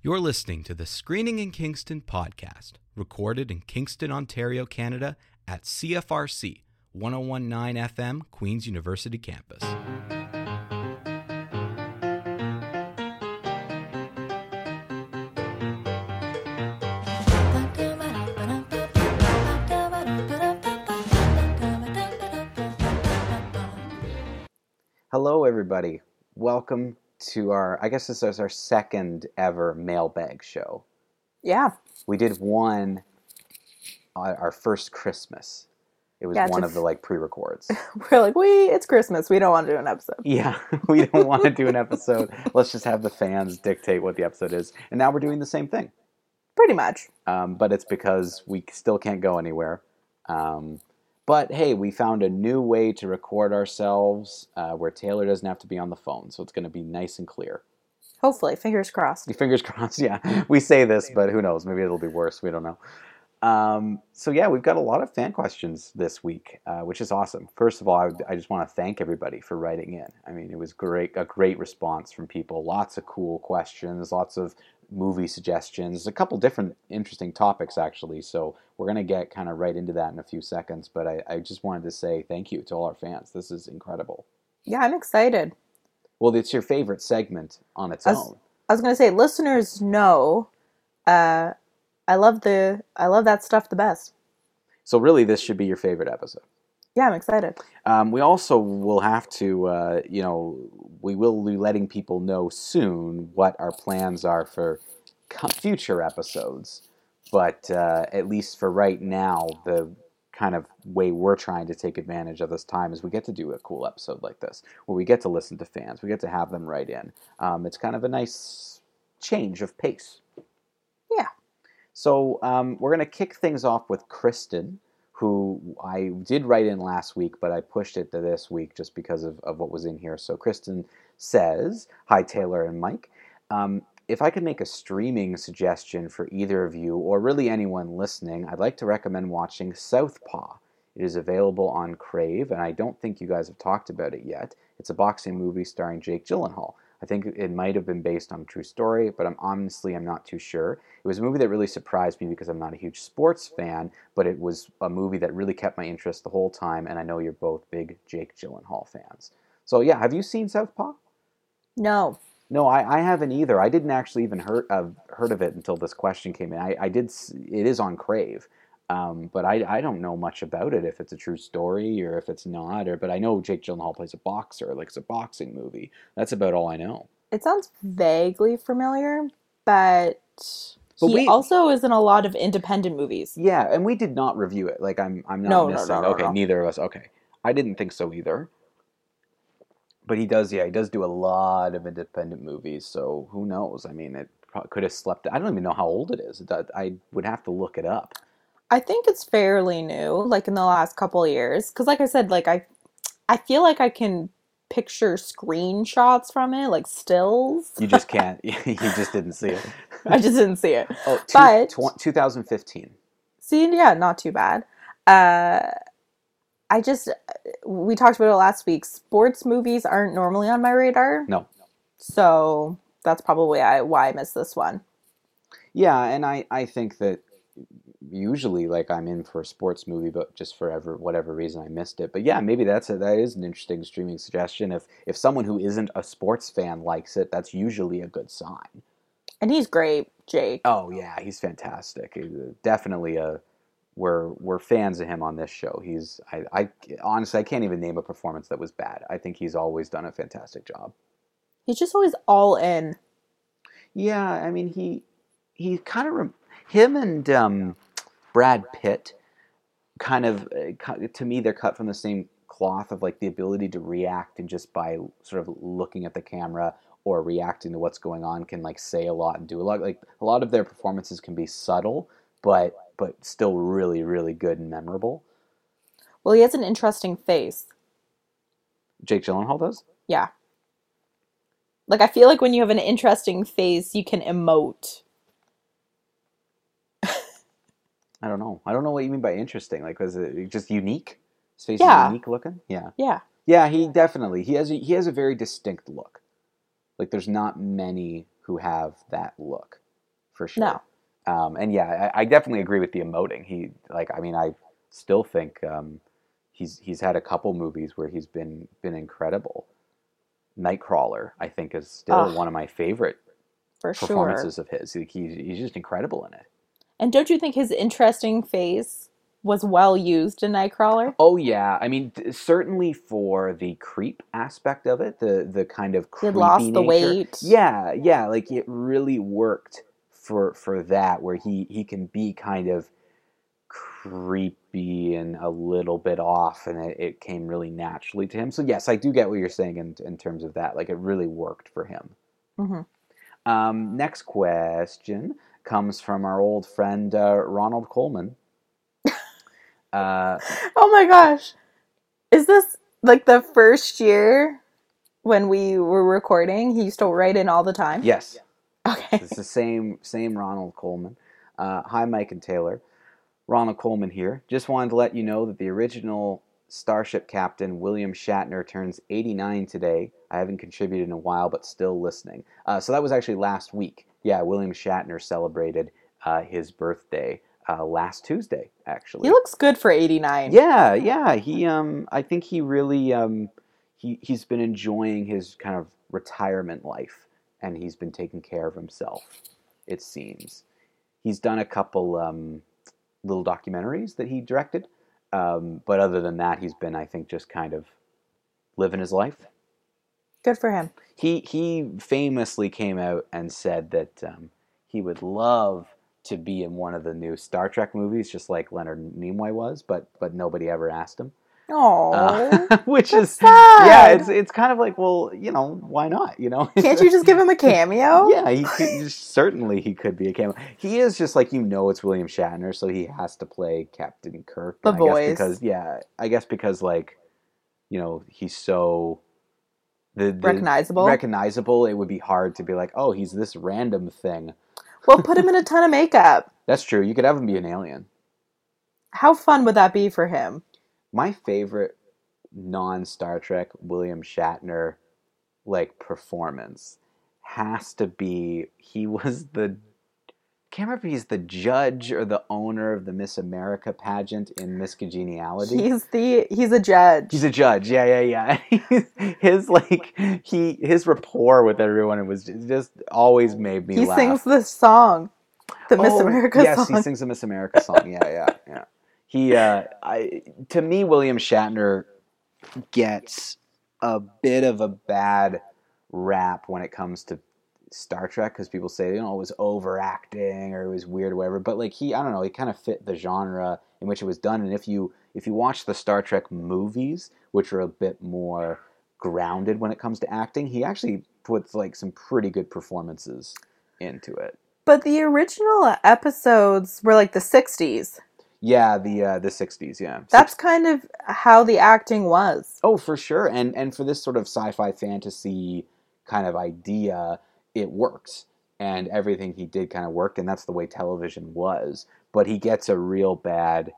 You're listening to the Screening in Kingston podcast, recorded in Kingston, Ontario, Canada at CFRC 1019 FM, Queen's University campus. Hello, everybody. Welcome to our, I guess this is our second ever mailbag show. Yeah. We did one our first Christmas. It was Yeah, one of the like pre records. We're like, we it's Christmas. We don't want to do an episode. yeah, we don't want to do an episode. Let's just have the fans dictate what the episode is. And now we're doing the same thing. Pretty much. Um, but it's because we still can't go anywhere. Um, but hey, we found a new way to record ourselves uh, where Taylor doesn't have to be on the phone. So it's going to be nice and clear. Hopefully, fingers crossed. Fingers crossed. Yeah, we say this, but who knows? Maybe it'll be worse. We don't know. Um, so yeah, we've got a lot of fan questions this week, uh, which is awesome. First of all, I, I just want to thank everybody for writing in. I mean, it was great, a great response from people. Lots of cool questions, lots of movie suggestions, a couple different interesting topics actually. So we're gonna get kind of right into that in a few seconds. But I, I just wanted to say thank you to all our fans. This is incredible. Yeah, I'm excited. Well, it's your favorite segment on its Us- own. I was gonna say, listeners know, uh, I love the I love that stuff the best. So really, this should be your favorite episode. Yeah, I'm excited. Um, we also will have to, uh, you know, we will be letting people know soon what our plans are for co- future episodes. But uh, at least for right now, the kind of way we're trying to take advantage of this time is we get to do a cool episode like this, where we get to listen to fans, we get to have them write in. Um, it's kind of a nice change of pace. Yeah. So um, we're going to kick things off with Kristen who I did write in last week, but I pushed it to this week just because of, of what was in here. So Kristen says, Hi, Taylor and Mike. Um, if I could make a streaming suggestion for either of you, or really anyone listening, I'd like to recommend watching Southpaw. It is available on Crave, and I don't think you guys have talked about it yet. It's a boxing movie starring Jake Gyllenhaal. I think it might have been based on a true story, but I'm honestly I'm not too sure. It was a movie that really surprised me because I'm not a huge sports fan, but it was a movie that really kept my interest the whole time, and I know you're both big Jake Gyllenhaal fans. So yeah, have you seen Southpaw? No, No, I, I haven't either. I didn't actually even heard of heard of it until this question came in. I, I did. It is on Crave, um, but I, I don't know much about it. If it's a true story or if it's not, or but I know Jake Gyllenhaal plays a boxer. Like it's a boxing movie. That's about all I know. it sounds vaguely familiar, but, But he we- also is in a lot of independent movies. Yeah, and we did not review it. Like I'm I'm not No, no, missing. no, no, okay, neither of us. Okay, I didn't think so either. But he does. Yeah, he does do a lot of independent movies. So who knows? I mean, it could have slept. I don't even know how old it is. I would have to look it up. I think it's fairly new, like in the last couple of years. Because, like I said, like I, I feel like I can picture screenshots from it, like stills. You just can't. you just didn't see it. I just didn't see it. Oh, two, But- tw- 2015. See, yeah, not too bad. Uh, I just we talked about it last week. Sports movies aren't normally on my radar, No. so that's probably I, why I missed this one. Yeah, and I I think that usually like I'm in for a sports movie, but just for ever whatever reason I missed it. But yeah, maybe that's a, that is an interesting streaming suggestion. If if someone who isn't a sports fan likes it, that's usually a good sign. And he's great, Jake. Oh yeah, he's fantastic. He's definitely a we're we're fans of him on this show. He's I, I honestly I can't even name a performance that was bad. I think he's always done a fantastic job. He's just always all in. Yeah, I mean he he kind of rem- him and um, Brad Pitt kind of uh, to me they're cut from the same cloth of like the ability to react and just by sort of looking at the camera or reacting to what's going on can like say a lot and do a lot like a lot of their performances can be subtle but but still really really good and memorable. Well, he has an interesting face. Jake Gyllenhaal does. Yeah. Like I feel like when you have an interesting face, you can emote. I don't know. I don't know what you mean by interesting. Like was it just unique? His face Yeah. is unique looking. Yeah. Yeah. Yeah, he definitely he has a, he has a very distinct look. Like there's not many who have that look. for sure. No. Um, and yeah, I, I definitely agree with the emoting. He like, I mean, I still think um, he's he's had a couple movies where he's been been incredible. Nightcrawler, I think, is still one of my favorite For sure. performances of his. Like, he's he's just incredible in it. And don't you think his interesting face was well used in Nightcrawler? Oh yeah, I mean th- certainly for the creep aspect of it, the the kind of He creepy had lost the weight. Yeah, yeah, like it really worked for for that where he he can be kind of creepy and a little bit off and it, it came really naturally to him. So yes, I do get what you're saying in in terms of that. Like it really worked for him. mm-hmm. Um, next question comes from our old friend uh, Ronald Coleman. Uh, Oh my gosh. Is this like the first year when we were recording? He used to write in all the time? yes, Okay. It's the same same Ronald Coleman. Uh, hi, Mike and Taylor. Ronald Coleman here. Just wanted to let you know that the original Starship captain William Shatner turns 89 today. I haven't contributed in a while, but still listening. Uh, so that was actually last week. Yeah, William Shatner celebrated uh, his birthday uh, last Tuesday. Actually, He looks good for 89. yeah, yeah. He, um, I think he really, um, he he's been enjoying his kind of retirement life, and he's been taking care of himself. It seems he's done a couple um, little documentaries that he directed, um, but other than that, he's been, I think, just kind of living his life. Good for him. He he famously came out and said that um, he would love to be in one of the new Star Trek movies, just like Leonard Nimoy was, but but nobody ever asked him. Oh. Uh, which is sad. yeah, it's it's kind of like, well, you know, why not? You know, Can't you just give him a cameo? yeah, he could, certainly he could be a cameo. He is just like you know, it's William Shatner, so he has to play Captain Kirk. The and I guess voice. because yeah, I guess because like, you know, he's so the, the Recognizable. recognizable. It would be hard to be like, oh, he's this random thing. well, put him in a ton of makeup. That's true. You could have him be an alien. How fun would that be for him? my favorite non Star Trek William Shatner like performance has to be he was the can't remember if he's the judge or the owner of the Miss America pageant in Miss Congeniality. He's the he's a judge. He's a judge, yeah, yeah, yeah. his like he his rapport with everyone was just, just always made me he laugh. sings the song, the Miss Oh, America yes, song. he sings the Miss America song. Yeah, yeah, yeah. He, uh, I, to me, William Shatner gets a bit of a bad rap when it comes to Star Trek because people say you know it was overacting or it was weird or whatever. But like he, I don't know, he kind of fit the genre in which it was done. And if you if you watch the Star Trek movies, which are a bit more grounded when it comes to acting, he actually puts like some pretty good performances into it. but the original episodes were like the 60s. Yeah, the uh, the '60s. Yeah, That's kind of how the acting was. oh for sure. And and for this sort of sci-fi fantasy kind of idea, it works. And everything he did kind of worked, and that's the way television was. But he gets a real bad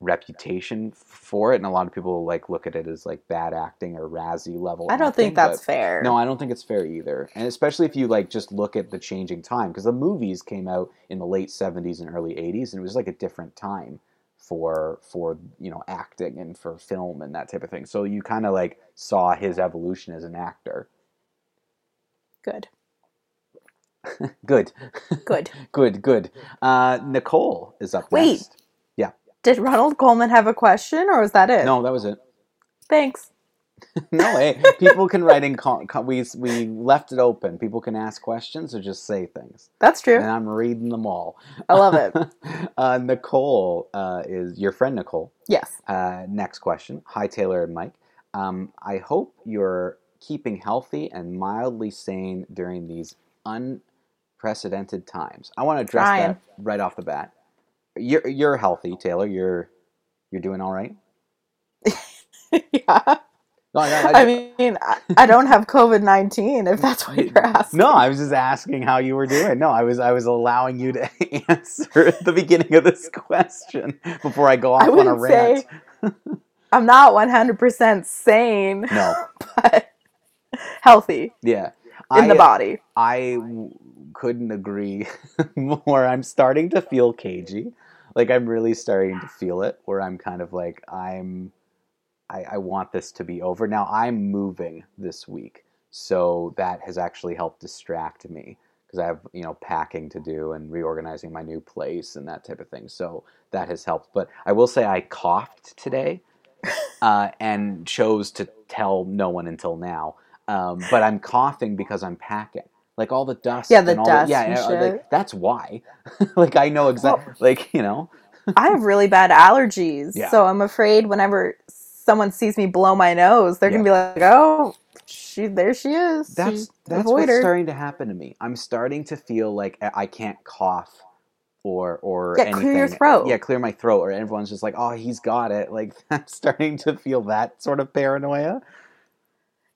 reputation for it, and a lot of people like look at it as like bad acting or Razzie level. I don't acting, think that's fair. No, I don't think it's fair either. And especially if you like just look at the changing time because the movies came out in the late 70s and early 80s and it was like a different time for for, you know, acting and for film and that type of thing. So you kind of like saw his evolution as an actor. Good. Good. Good. good, good. Uh Nicole is up Wait. next. Yeah. Did Ronald Coleman have a question or was that it? No, that was it. Thanks. No, hey, people can write in con- con- we we left it open. People can ask questions or just say things. That's true. And I'm reading them all. I love it. uh, Nicole uh, is your friend, Nicole. Yes. Uh, next question. Hi, Taylor and Mike. Um, I hope you're keeping healthy and mildly sane during these unprecedented times. I want to address Trying. that right off the bat. You're you're healthy, Taylor. You're you're doing all right. yeah. No, I, I, I mean, I, don't have COVID 19 if that's what you're asking. no, I was just asking how you were doing. No, I was I was allowing you to answer at the beginning of this question before I go off I on a rant. say I'm not 100% sane, No, but healthy yeah. in the body. I couldn't agree more. I'm starting to feel cagey. Like I'm really starting to feel it where I'm kind of like I'm I, I want this to be over. Now I'm moving this week. So that has actually helped distract me because I have, you know, packing to do and reorganizing my new place and that type of thing. So that has helped. But I will say I coughed today uh, and chose to tell no one until now. Um, but I'm coughing because I'm packing. Like all the dust. Yeah, the dust yeah, and yeah, like, that's why. like I know exactly. Like you know. I have really bad allergies, Yeah. so I'm afraid whenever someone sees me blow my nose, they're gonna be like, "Oh, she there she is." That's She- that's what's her." starting to happen to me. I'm starting to feel like I I can't cough or or Yeah, anything. clear your throat. Yeah, clear my throat. Or everyone's just like, "Oh, he's got it." Like I'm starting to feel that sort of paranoia.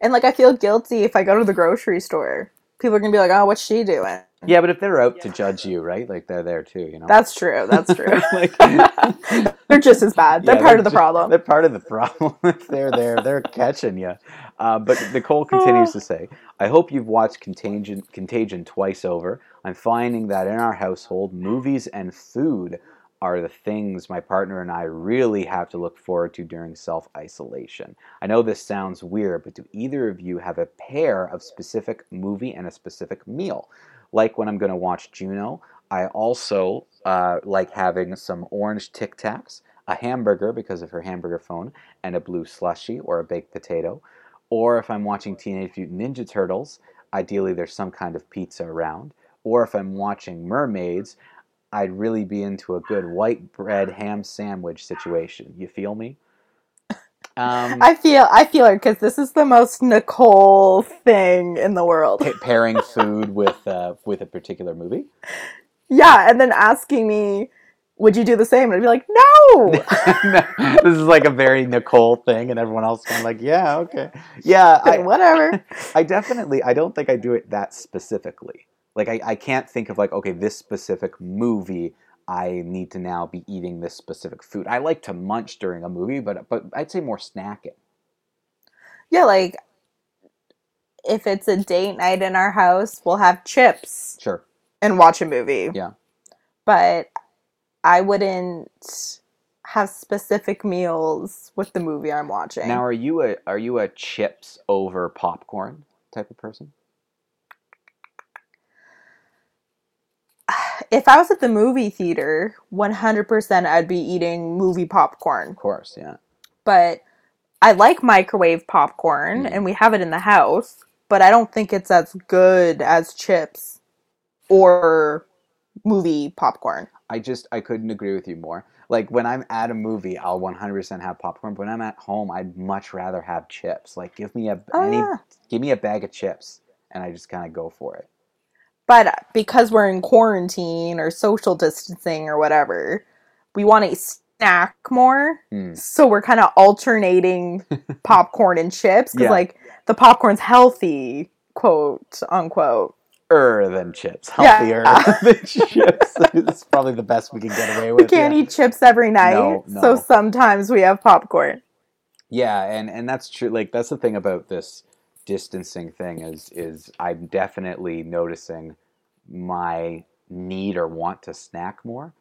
And like, I feel guilty if I go to the grocery store. People are gonna be like, "Oh, what's she doing?" Yeah, but if they're out to judge you, right? Like they're there too, you know. That's true. That's true. Like- they're just as bad. They're Yeah, part of the ju- problem. They're part of the problem. if they're there, they're catching you. Uh, but Nicole continues to say, "I hope you've watched Contagion, Contagion twice over. I'm finding that in our household, movies and food are the things my partner and I really have to look forward to during self isolation. I know this sounds weird, but do either of you have a pair of specific movie and a specific meal? Like when I'm going to watch Juno, I also uh, like having some orange Tic Tacs, a hamburger because of her hamburger phone, and a blue slushy or a baked potato. Or if I'm watching Teenage Mutant Ninja Turtles, ideally there's some kind of pizza around. Or if I'm watching Mermaids, I'd really be into a good white bread ham sandwich situation. You feel me? Um, I feel I feel her because this is the most Nicole thing in the world. pa- pairing food with uh, with a particular movie. Yeah, and then asking me, "Would you do the same?" And I'd be like, "No." this is like a very Nicole thing, and everyone else kind of like, yeah, okay, yeah. I, Whatever. I definitely, I don't think I do it that specifically. Like, I, I can't think of like, okay, this specific movie, I need to now be eating this specific food. I like to munch during a movie, but but I'd say more snacking. Yeah, like if it's a date night in our house, we'll have chips Sure. and watch a movie. Yeah. But I wouldn't have specific meals with the movie I'm watching. Now, are you a are you a chips over popcorn type of person? If I was at the movie theater, 100% I'd be eating movie popcorn. Of course, yeah. But I like microwave popcorn Mm. and we have it in the house, but I don't think it's as good as chips or movie popcorn. I just I couldn't agree with you more. Like when I'm at a movie, I'll 100% have popcorn. But when I'm at home, I'd much rather have chips. Like give me a Oh, any, yeah. give me a bag of chips, and I just kind of go for it. But because we're in quarantine or social distancing or whatever, we want to snack more. Hmm. So we're kind of alternating popcorn and chips because, Yeah. like, the popcorn's healthy, quote unquote. Er than chips, Yeah. healthier than chips. it's probably the best we can get away with. We can't yeah. eat chips every night, No, no. so sometimes we have popcorn. Yeah, and and that's true. Like that's the thing about this distancing thing is is I'm definitely noticing my need or want to snack more,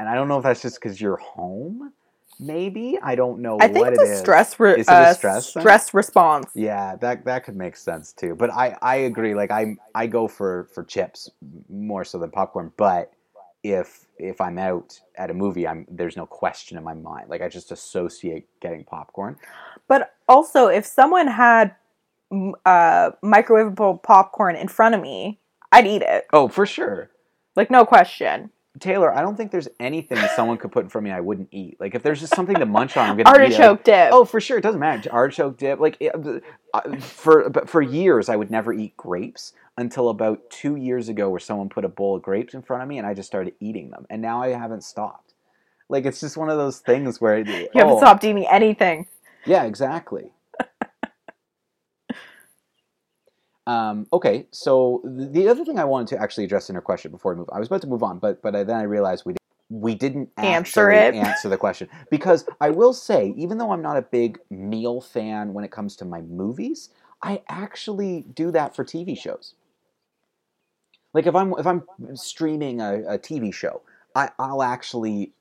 and I don't know if that's just because you're home. Maybe I don't know I think what it's it a is. stress, re- Is a uh, stress stress response. Yeah, that that could make sense too. But I I agree. Like I I go for for chips more so than popcorn. But if if I'm out at a movie, I'm there's no question in my mind. Like I just associate getting popcorn. But also, if someone had uh, microwavable popcorn in front of me, I'd eat it. Oh, for sure. Like, no question. Taylor, I don't think there's anything that someone could put in front of me I wouldn't eat. Like if there's just something to munch on, I'm gonna eat it. Artichoke dip. Oh, for sure, it doesn't matter. Artichoke dip, like it- uh, for but for years, I would never eat grapes until about two years ago, where someone put a bowl of grapes in front of me, and I just started eating them, and now I haven't stopped. Like it's just one of those things where you haven't stopped eating anything. Yeah, exactly. Um, okay, so the other thing I wanted to actually address in her question before we move, I was about to move on, but but I, then I realized we didn't, we didn't Answer it. answer the question because I will say, even though I'm not a big meal fan when it comes to my movies, I actually do that for TV shows. Like if I'm if I'm streaming a, a TV show, I, I'll actually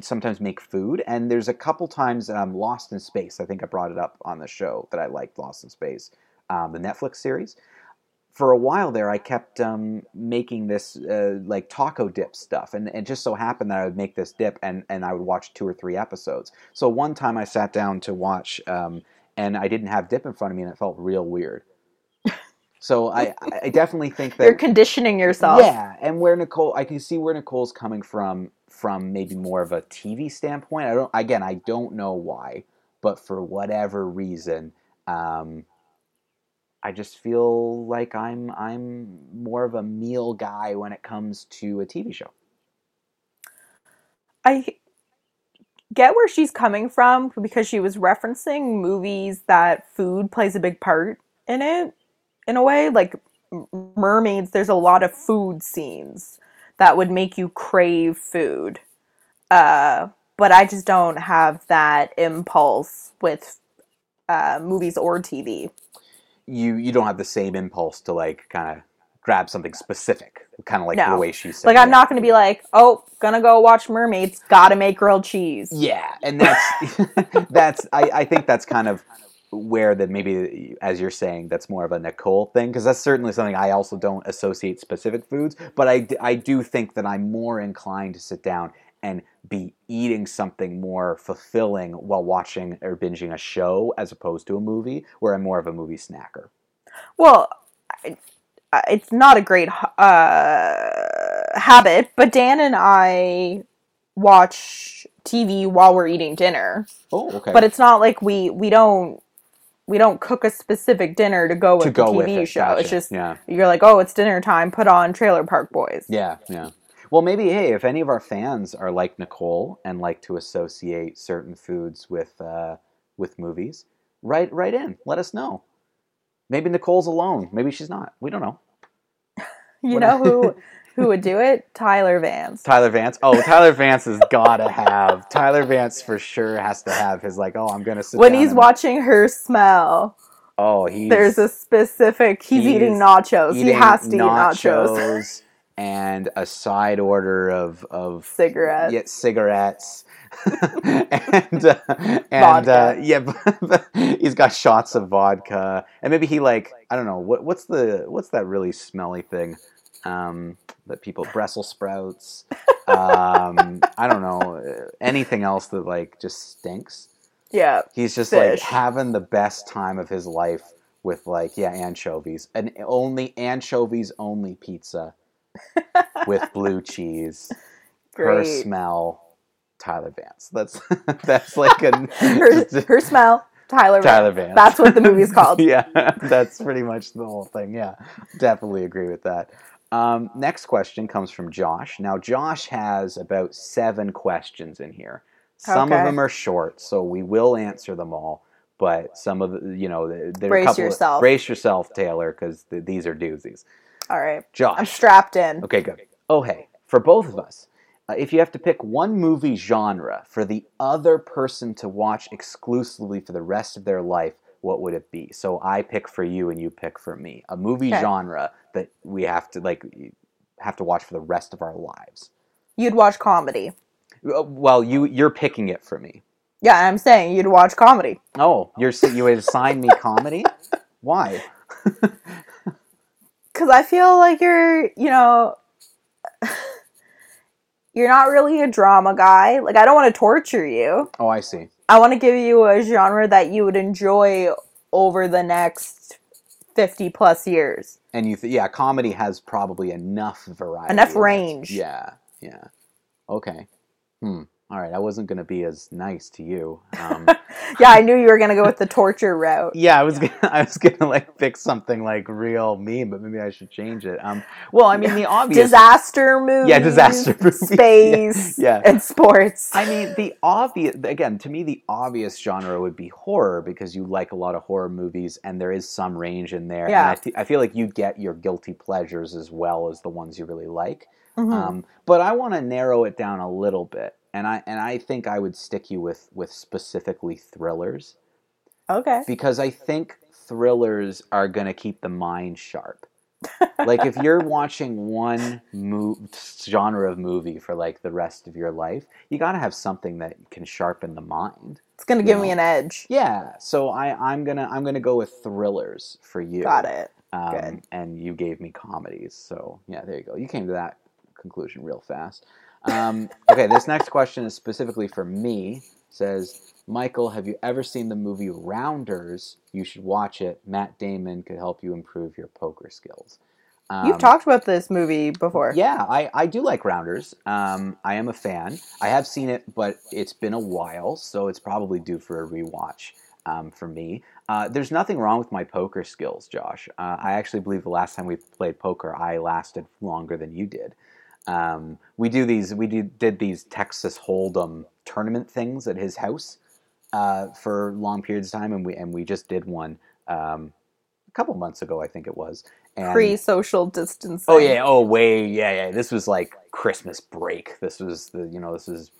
sometimes make food. And there's a couple times that I'm Lost in Space. I think I brought it up on the show that I liked Lost in Space, um, the Netflix series. For a while there, I kept um, making this uh, like taco dip stuff, and it just so happened that I would make this dip, and, and I would watch two or three episodes. So one time I sat down to watch, um, and I didn't have dip in front of me, and it felt real weird. So I, I definitely think that You're conditioning yourself. yeah, and where Nicole, I can see where Nicole's coming from, from maybe more of a TV standpoint. I don't, again, I don't know why, but for whatever reason, um, I just feel like I'm, I'm more of a meal guy when it comes to a TV show. I get where she's coming from because she was referencing movies that food plays a big part in it in a way. Like mermaids there's a lot of food scenes that would make you crave food. Uh but i just don't have that impulse with uh movies or tv You, you don't have the same impulse to like kind of grab something specific, kind of like No. the way she said. like i'm it. not gonna be like oh gonna go watch mermaids gotta make grilled cheese Yeah, and that's that's I, I think that's kind of where that maybe as you're saying that's more of a Nicole thing because that's certainly something I also don't associate specific foods, but I I do think that I'm more inclined to sit down and be eating something more fulfilling while watching or binging a show as opposed to a movie where I'm more of a movie snacker. Well, it's not a great uh, habit, but Dan and I watch TV while we're eating dinner. Oh, okay. But it's not like we we don't we don't cook a specific dinner to go with to go the with TV it. show. Gotcha. It's just yeah. you're like, oh, it's dinner time. Put on Trailer Park Boys. Yeah, yeah. Well, maybe hey, if any of our fans are like Nicole and like to associate certain foods with uh, with movies, write write in. Let us know. Maybe Nicole's alone. Maybe she's not. We don't know. You What- know who who would do it? Tyler Vance. Tyler Vance. Oh, Tyler Vance has gotta have. Tyler Vance for sure has to have his like. Oh, I'm gonna sit When he's and- watching her smell, Oh, he's there's a specific. He's, he's eating nachos. He has to eat nachos. and a side order of of Cigarettes. Yeah, cigarettes. and uh, and uh, yeah, he's got shots of vodka, and maybe he like I don't know what what's the what's that really smelly thing um, that people Brussels sprouts. Um, I don't know uh, anything else that like just stinks. Yeah. He's just like having the best time of his life with like yeah anchovies and only anchovies only pizza with blue cheese. Her smell, Tyler Vance. That's that's like a her, her smell, Tyler, Tyler Vance. Vance. That's what the movie's called. yeah, that's pretty much the whole thing. Yeah, definitely agree with that. Um, next question comes from Josh. Now, Josh has about seven questions in here. Some of them are short, so we will answer them all. But some of the, you know, there there are a Brace couple of- yourself. brace yourself, Taylor, because th- these are doozies. All right. Josh, I'm strapped in. Okay, good. Oh, hey, for both of us, uh, if you have to pick one movie genre for the other person to watch exclusively for the rest of their life, what would it be? So I pick for you and you pick for me. A movie Okay. genre that we have to like have to watch for the rest of our lives. You'd watch comedy. Uh, Well, you you're picking it for me. Yeah, I'm saying you'd watch comedy. Oh, you're you would assign me comedy? Why? Because I feel like you're, you know, you're not really a drama guy. Like, I don't want to torture you. Oh, I see. I want to give you a genre that you would enjoy over the next 50 plus years. And you, th- yeah, comedy has probably enough variety, Enough range. Yeah, yeah. Okay. Hmm. All right. I wasn't gonna be as nice to you. Um, Yeah, I knew you were going to go with the torture route. yeah, I was gonna, I was gonna like pick something like real mean, but maybe I should change it. Um. Well, I mean the obvious. Disaster movies. Yeah, disaster movies. Space. Yeah, yeah. And sports. I mean, the obvious again to me, the obvious genre would be horror because you like a lot of horror movies, and there is some range in there. Yeah. And I, th- I feel like you'd get your guilty pleasures as well as the ones you really like. Mhm. Um, but I want to narrow it down a little bit, and I and I think I would stick you with with specifically thrillers okay. because I think thrillers are going to keep the mind sharp. like if you're watching one mo- genre of movie for like the rest of your life, you got to have something that can sharpen the mind. It's gonna give know. me an edge. Yeah, so I I'm gonna I'm gonna go with thrillers for you. Got it. Um, Good. And you gave me comedies, so yeah, there you go. You came to that conclusion real fast. Um, okay, this next question is specifically for me. Says Michael, have you ever seen the movie Rounders? You should watch it. Matt Damon could help you improve your poker skills. You've Um, talked about this movie before. yeah, I, I do like Rounders. Um, I am a fan. I have seen it, but it's been a while, so it's probably due for a rewatch um, for me. Uh, there's nothing wrong with my poker skills, Josh. Uh, I actually believe the last time we played poker, I lasted longer than you did. Um, we do these. We do, did these Texas Hold'em tournament things at his house uh, for long periods of time, and we and we just did one um, a couple months ago, I think it was. And, Pre social distancing. Oh yeah, oh way, yeah, yeah. This was like Christmas break. This was the, you know, this is.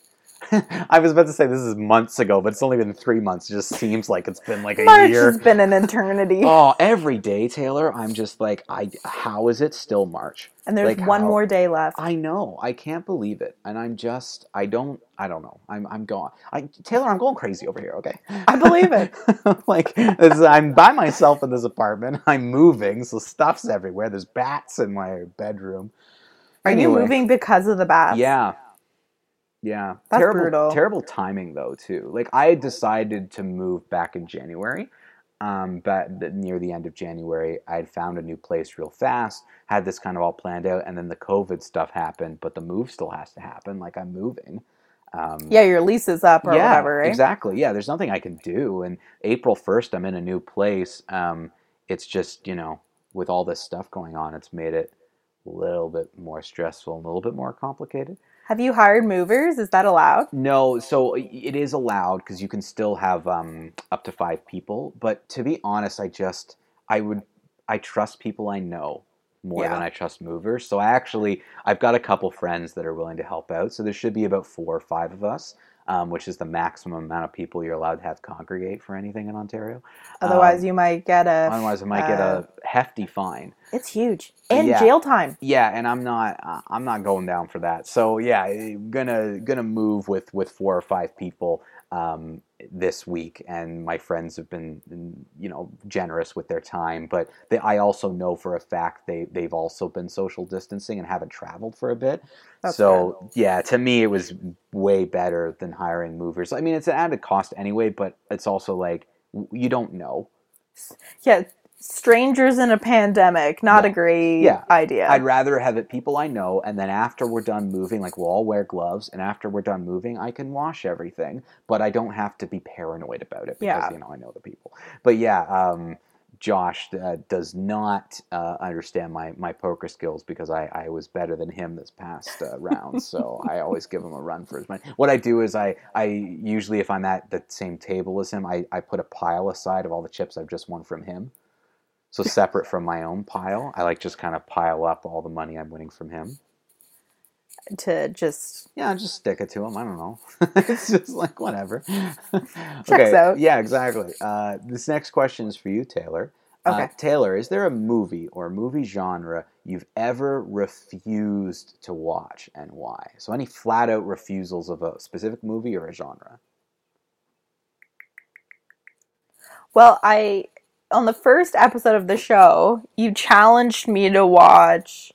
I was about to say this is months ago, but it's only been three months. It just seems like it's been like a year. March year. has been an eternity. Oh, every day, Taylor. I'm just like, I. How is it still March? and there's like one how- more day left. I know. I can't believe it, and I'm just. I don't. I don't know. I'm. I'm going. I Taylor. I'm going crazy over here. Okay. I believe it. like this, is- I'm by myself in this apartment. I'm moving, so stuff's everywhere. There's bats in my bedroom. Are you moving because of the bats? Yeah. Yeah. That's terrible, brutal. Terrible timing though too. Like I decided to move back in January. Um, but near the end of January, I had found a new place real fast, had this kind of all planned out, and then the COVID stuff happened, but the move still has to happen. Like I'm moving. Um, Yeah, your lease is up or yeah, whatever, right? Exactly. Yeah, there's nothing I can do. And April 1st, I'm in a new place. Um, it's just, you know, with all this stuff going on, it's made it a little bit more stressful and a little bit more complicated. Have you hired movers? Is that allowed? No, so it is allowed because you can still have um, up to five people. But to be honest, I just, I would, I trust people I know more Yeah. than I trust movers. So I actually, I've got a couple friends that are willing to help out. So there should be about four or five of us, um, which is the maximum amount of people you're allowed to have congregate for anything in Ontario. Otherwise, Um, you might get a. Otherwise, I might get uh, a hefty fine. It's huge and Yeah. jail time. Yeah, and I'm not uh, I'm not going down for that. So yeah, gonna gonna move with with four or five people um, this week, and my friends have been you know generous with their time, but they, I also know for a fact they they've also been social distancing and haven't traveled for a bit. That's so yeah, to me it was way better than hiring movers. I mean, it's an added cost anyway, but it's also like you don't know. Yeah, strangers in a pandemic, not Yeah. a great Yeah. idea. I'd rather have it people I know, and then after we're done moving, like we'll all wear gloves, and after we're done moving, I can wash everything, but I don't have to be paranoid about it because Yeah. you know I know the people. But yeah, um, Josh uh, does not uh, understand my my poker skills because I, I was better than him this past uh, round, so I always give him a run for his money. What I do is I I usually if I'm at the same table as him, I, I put a pile aside of all the chips I've just won from him. So separate from my own pile, I like just kind of pile up all the money I'm winning from him. to just Yeah, just stick it to him. I don't know. it's just like whatever. Checks out. Yeah, exactly. Uh, this next question is for you, Taylor. Uh, Okay. Taylor, is there a movie or movie genre you've ever refused to watch and why? So any flat out refusals of a specific movie or a genre? Well, I on the first episode of the show, you challenged me to watch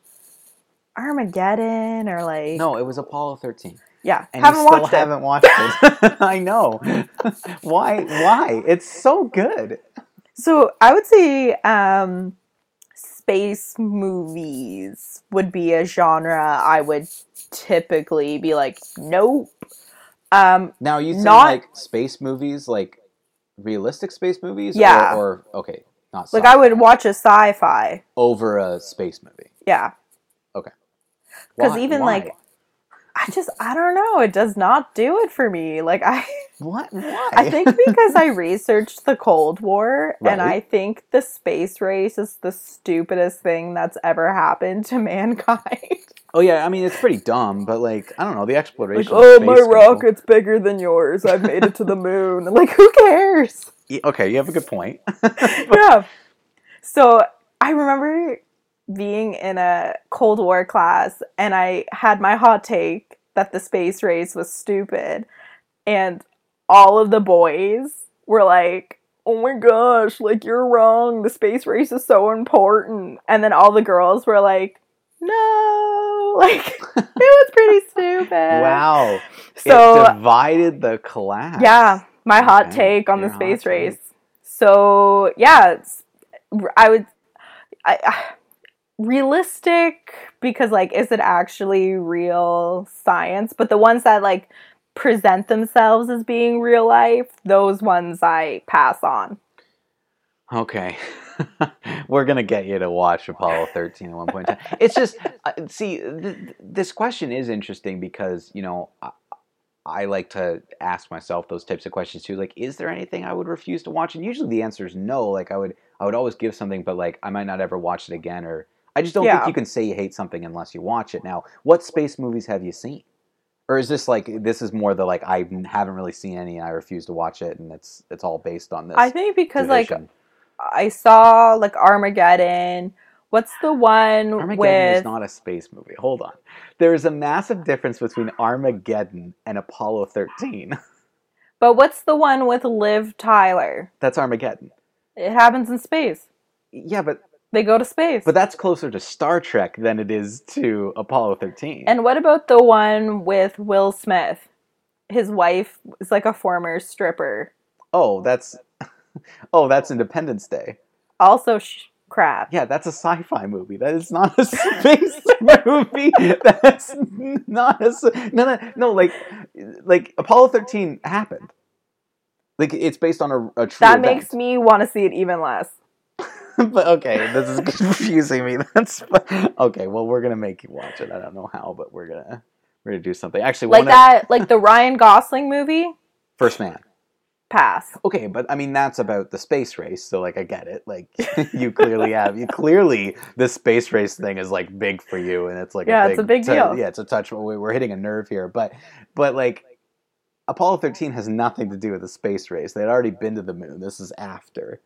Armageddon or like No, it was Apollo 13. yeah, And haven't you still watched it. haven't watched it. I know. why? Why? It's so good. So I would say um, space movies would be a genre I would typically be like, nope. Um, Now you say Not- like space movies, like realistic space movies, Yeah. or, or okay, not like I would watch a sci-fi. over a space movie. Yeah. Okay. Because even, why? like- I just I don't know. It does not do it for me. Like I. what? Why? I think because I researched the Cold War and I think the space race is the stupidest thing that's ever happened to mankind. Oh yeah, I mean it's pretty dumb, but like I don't know the exploration. like, oh, my cool. rocket's bigger than yours. I've made it to the moon. like, who cares? Yeah, Okay, you have a good point. yeah. So I remember being in a Cold War class and I had my hot take that the space race was stupid. And all of the boys were like, oh my gosh, like you're wrong. The space race is so important. And then all the girls were like, no, like it was pretty stupid. Wow. So it divided the class. yeah, my hot Okay, take on the your hot space take. race. So yeah, it's, I would, I, I realistic because like, is it actually real science? But the ones that like present themselves as being real life, those ones I pass on. Okay. We're going to get you to watch Apollo 13 at one point in time. It's just, uh, see, th- th- this question is interesting because, you know, I, I like to ask myself those types of questions too. Like, is there anything I would refuse to watch? And usually the answer is no. Like, I would, I would always give something, but like, I might not ever watch it again. Or I just don't Yeah. think you can say you hate something unless you watch it. Now, what space movies have you seen? Or is this like this is more the like I haven't really seen any and I refuse to watch it and it's it's all based on this? I think because like? I saw like Armageddon. What's the one Armageddon with? is not a space movie. Hold on. There is a massive difference between Armageddon and Apollo 13. but what's the one with Liv Tyler? That's Armageddon. It happens in space. Yeah, but They go to space. but that's closer to Star Trek than it is to Apollo 13. and what about the one with Will Smith? His wife is like a former stripper. oh, that's oh, that's Independence Day. Also, sh- crap. Yeah, that's a sci-fi movie. That is not a space movie. That's not a no no no like like Apollo 13 happened. Like it's based on a, a true That event. makes me want to see it even less. but okay, this is confusing me. That's okay. Well, we're gonna make you watch it. I don't know how, but we're gonna we're gonna do something. Actually, Like that, like the Ryan Gosling movie. First Man. Pass. Okay, but I mean that's about the space race, so like I get it. Like you clearly have you clearly this space race thing is like big for you, and it's like Yeah, a it's a big deal. Yeah, it's a touch. we- We're hitting a nerve here, but but like Apollo thirteen has nothing to do with the space race. They had already been to the moon. This is after.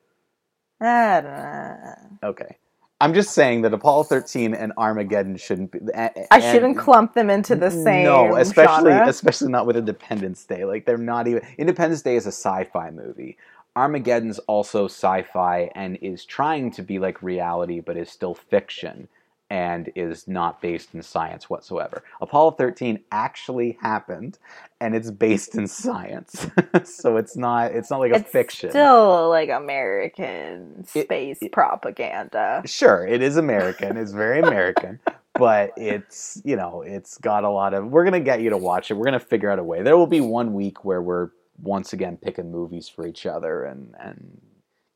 I don't know. Okay. I'm just saying that Apollo 13 and Armageddon shouldn't be. a- I and- shouldn't clump them into the same. No, especially genre. especially not with Independence Day. Like they're not even. Independence Day is a sci-fi movie. Armageddon's also sci-fi and is trying to be like reality, but is still fiction and is not based in science whatsoever. Apollo 13 actually happened, and it's based in science, so it's not. It's not like a fiction. still like American It- space it- propaganda. Sure, it is American. It's very American, but it's you know it's got a lot of. We're gonna get you to watch it. We're gonna figure out a way. There will be one week where we're once again picking movies for each other and and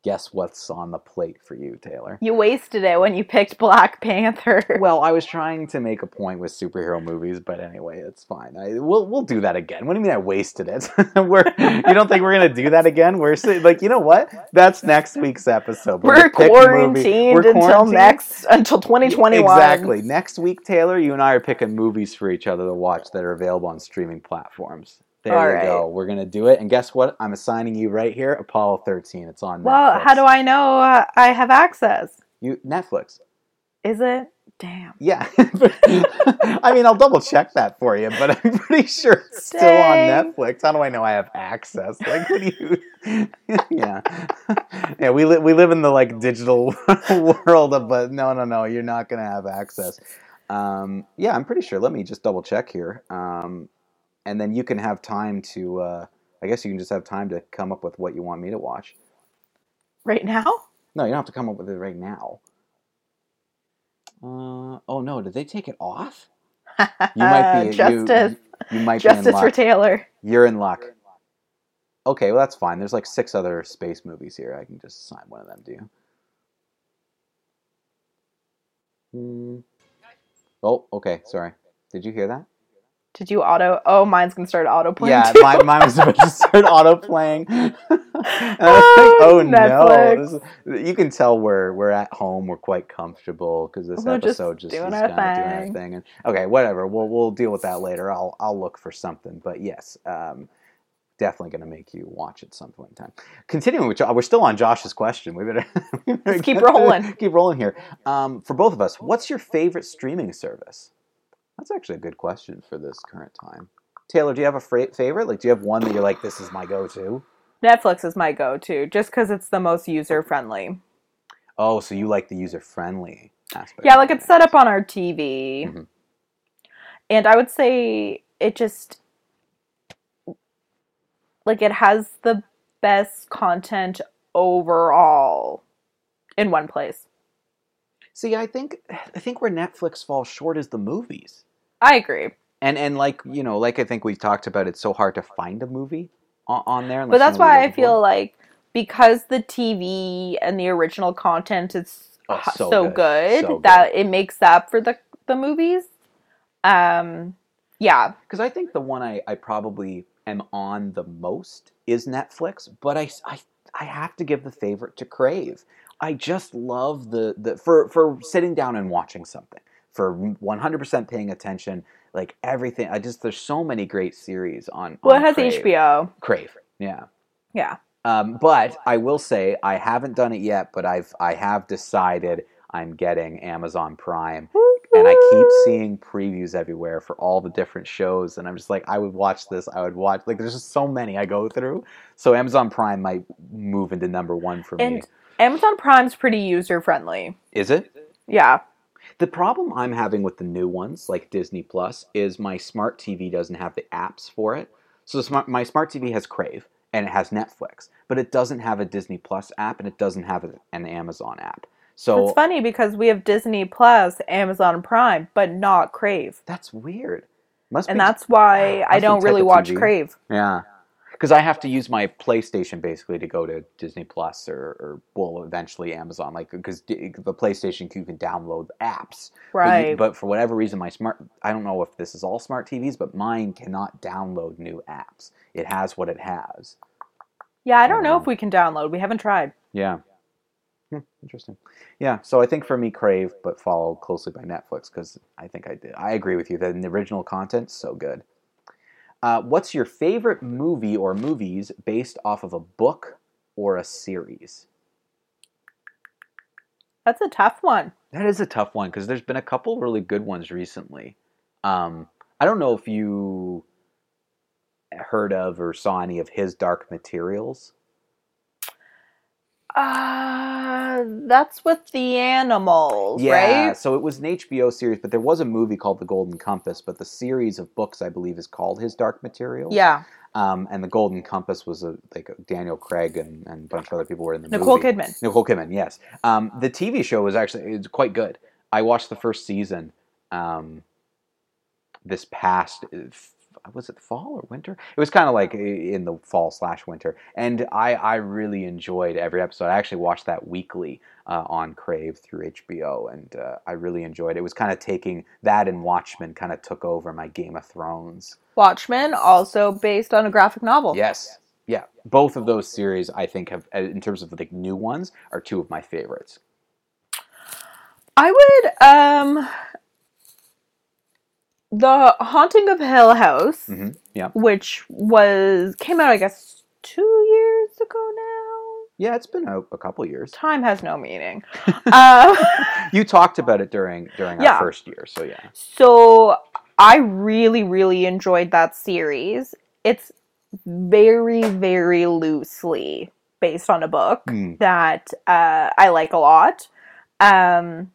guess what's on the plate for you, Taylor. You wasted it when you picked Black Panther. Well, I was trying to make a point with superhero movies, but anyway, it's fine. I, we'll we'll do that again. What do you mean I wasted it? we're you don't think we're gonna do that again? We're like you know what? That's next week's episode. We're movie- quarantined we're until quarantined? next until 2021. Exactly. Next week, Taylor, you and I are picking movies for each other to watch that are available on streaming platforms. There All you right. go. We're gonna do it. And guess what? I'm assigning you right here Apollo 13. It's on Netflix. Well, Netflix. how do I know uh, I have access? You Netflix. Is it? Damn. Yeah. I mean, I'll double check that for you, but I'm pretty sure it's still on Netflix. How do I know I have access? Like, what do you? yeah, yeah. We live we live in the like digital world, of, but no, no, no. You're not gonna have access. Um, yeah, I'm pretty sure. Let me just double check here, um, and then you can have time to. Uh, I guess you can just have time to come up with what you want me to watch. Right now? No, you don't have to come up with it right now. Uh, oh no, did they take it off? You might be justice. You, might be in justice for. Taylor. You're in luck. Okay, well that's fine. There's like six other space movies here. I can just assign one of them to you. Hmm. Oh, okay. Sorry. Did you hear that? Did you auto? Oh, mine's gonna start auto playing. yeah, mine, mine was about to start auto playing. And I was like, Oh, oh no! Is- you can tell we're we're at home. We're quite comfortable because this We're just episode just, doing is kind of doing our thing. And okay, whatever. We'll we'll deal with that later. I'll I'll look for something. But yes, um, definitely going to make you watch at some point in time. Continuing, which we're still on Josh's question. We better, we better keep rolling. Keep rolling here. Um, for both of us, what's your favorite streaming service? That's actually a good question for this current time. Taylor, do you have a favorite? Like, do you have one that you're like, this is my go-to? Netflix is my go-to just because it's the most user-friendly. Oh, so you like the user-friendly aspect? Yeah, like it's set up on our TV. Mhm. And I would say it just like it has the best content overall in one place. See, I think I think where Netflix falls short is the movies. I agree. And and like you know, like I think we talked about, it's so hard to find a movie on, on there. But that's you know what why I looking feel like because the TV and the original content is Oh, so so, good. good, So good. that it makes up for the the movies. Um yeah, because I think the one I, I probably am on the most is Netflix, but I, I, I have to give the favorite to Crave. I just love the, the for, for sitting down and watching something, for 100% paying attention, like everything. I just, there's so many great series on. well it has Crave. HBO. Crave, yeah. Yeah. Um, but I will say I haven't done it yet, but I've I have decided I'm getting Amazon Prime and I keep seeing previews everywhere for all the different shows, and I'm just like, I would watch this. I would watch like there's just so many I go through. So Amazon Prime might move into number one for me. And Amazon Prime's pretty user friendly. Is it? Yeah. The problem I'm having with the new ones, like Disney Plus, is my smart TV doesn't have the apps for it. So smart, my smart TV has Crave and it has Netflix, but it doesn't have a Disney Plus app and it doesn't have an Amazon app. So it's funny because we have Disney Plus, Amazon Prime, but not Crave. that's weird. Must And be that's why I don't really watch TV. Crave. Yeah. Because I have to use my PlayStation basically to go to Disney Plus or, or well, eventually Amazon. Like, because the PlayStation you can download apps. But, you- Right. but for whatever reason, my smart, I don't know if this is all smart TVs, but mine cannot download new apps. It has what it has. yeah, I don't know Um, if we can download. We haven't tried. Yeah. Hmm, interesting. Yeah. So I think for me, Crave, but followed closely by Netflix because I think I did. I agree with you that the original content's so good. Uh, what's your favorite movie or movies based off of a book or a series? That's a tough one. That is a tough one because there's been a couple really good ones recently. Um, I don't know if you heard of or saw any of his Dark Materials. Uh, that's with the animals, right? Yeah, right? so it was an HBO series, but there was a movie called The Golden Compass, but the series of books I believe is called His Dark Materials. Yeah. Um, and The Golden Compass was a, like Daniel Craig and, and a bunch of other people were in the movie. Nicole movie. Kidman. Nicole Kidman, yes. Um, the TV show was actually it's quite good. I watched the first season um, this past uh, was it fall or winter? It was kind of like in the fall slash winter, and I I really enjoyed every episode. I actually watched that weekly uh, on Crave through HBO, and uh, I really enjoyed it. It was kind of taking that and Watchmen kind of took over my Game of Thrones. Watchmen, also based on a graphic novel. Yes. Yeah, both of those series I think have, uh, in terms of like new ones, are two of my favorites. I would um The Haunting of Hill House, hmm Yeah, which was came out I guess 2 years ago now. yeah, it's been a, a couple years. Time has no meaning. um, You talked about it during during our first year, so yeah. So I really, really enjoyed that series. It's very, very loosely based on a book Mm. that uh, I like a lot. Um,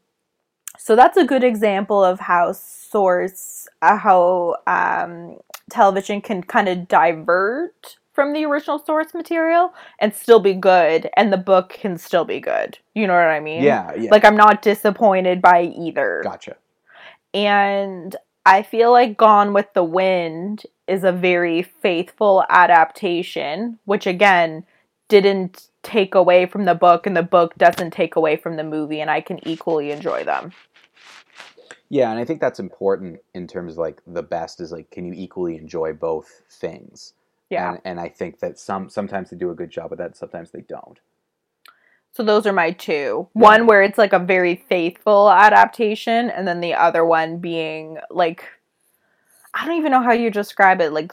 so that's a good example of how source, uh, how um, television can kind of divert from the original source material and still be good, and the book can still be good. You know what I mean? Yeah, yeah. Like I'm not disappointed by either. gotcha. And I feel like Gone with the Wind is a very faithful adaptation, which again didn't take away from the book, and the book doesn't take away from the movie, and I can equally enjoy them. Yeah, and I think that's important in terms of like the best is like can you equally enjoy both things? Yeah. And, and I think that some sometimes they do a good job of that, sometimes they don't. So those are my two. One where it's like a very faithful adaptation, and then the other one being like I don't even know how you describe it, like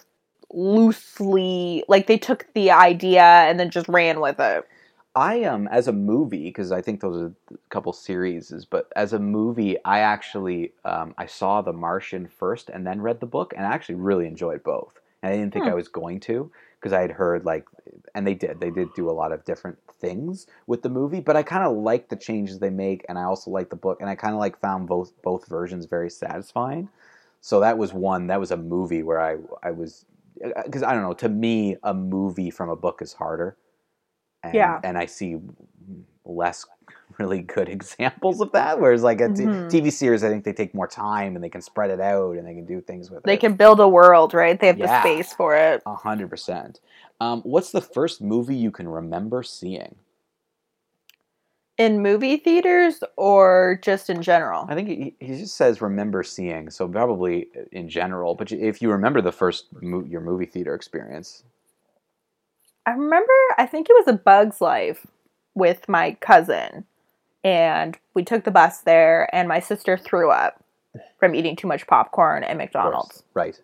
loosely like they took the idea and then just ran with it. I um as a movie because I think those are a couple series, but as a movie, I actually um, I saw The Martian first and then read the book, and I actually really enjoyed both. And I didn't think Hmm. I was going to because I had heard like, and they did they did do a lot of different things with the movie, but I kind of liked the changes they make, and I also liked the book, and I kind of like found both both versions very satisfying. So that was one that was a movie where I I was because I don't know to me a movie from a book is harder. And, Yeah. and I see less really good examples of that. Whereas like a t- Mhm. TV series, I think they take more time and they can spread it out and they can do things with They it. can build a world, right? They have Yeah. the space for it. A hundred percent. Um, what's the first movie you can remember seeing? In movie theaters or just in general? I think he, he just says remember seeing, so probably in general. But if you remember the first mo- your movie theater experience, I remember, I think it was a Bug's Life with my cousin. And we took the bus there, and my sister threw up from eating too much popcorn at. McDonald's. right?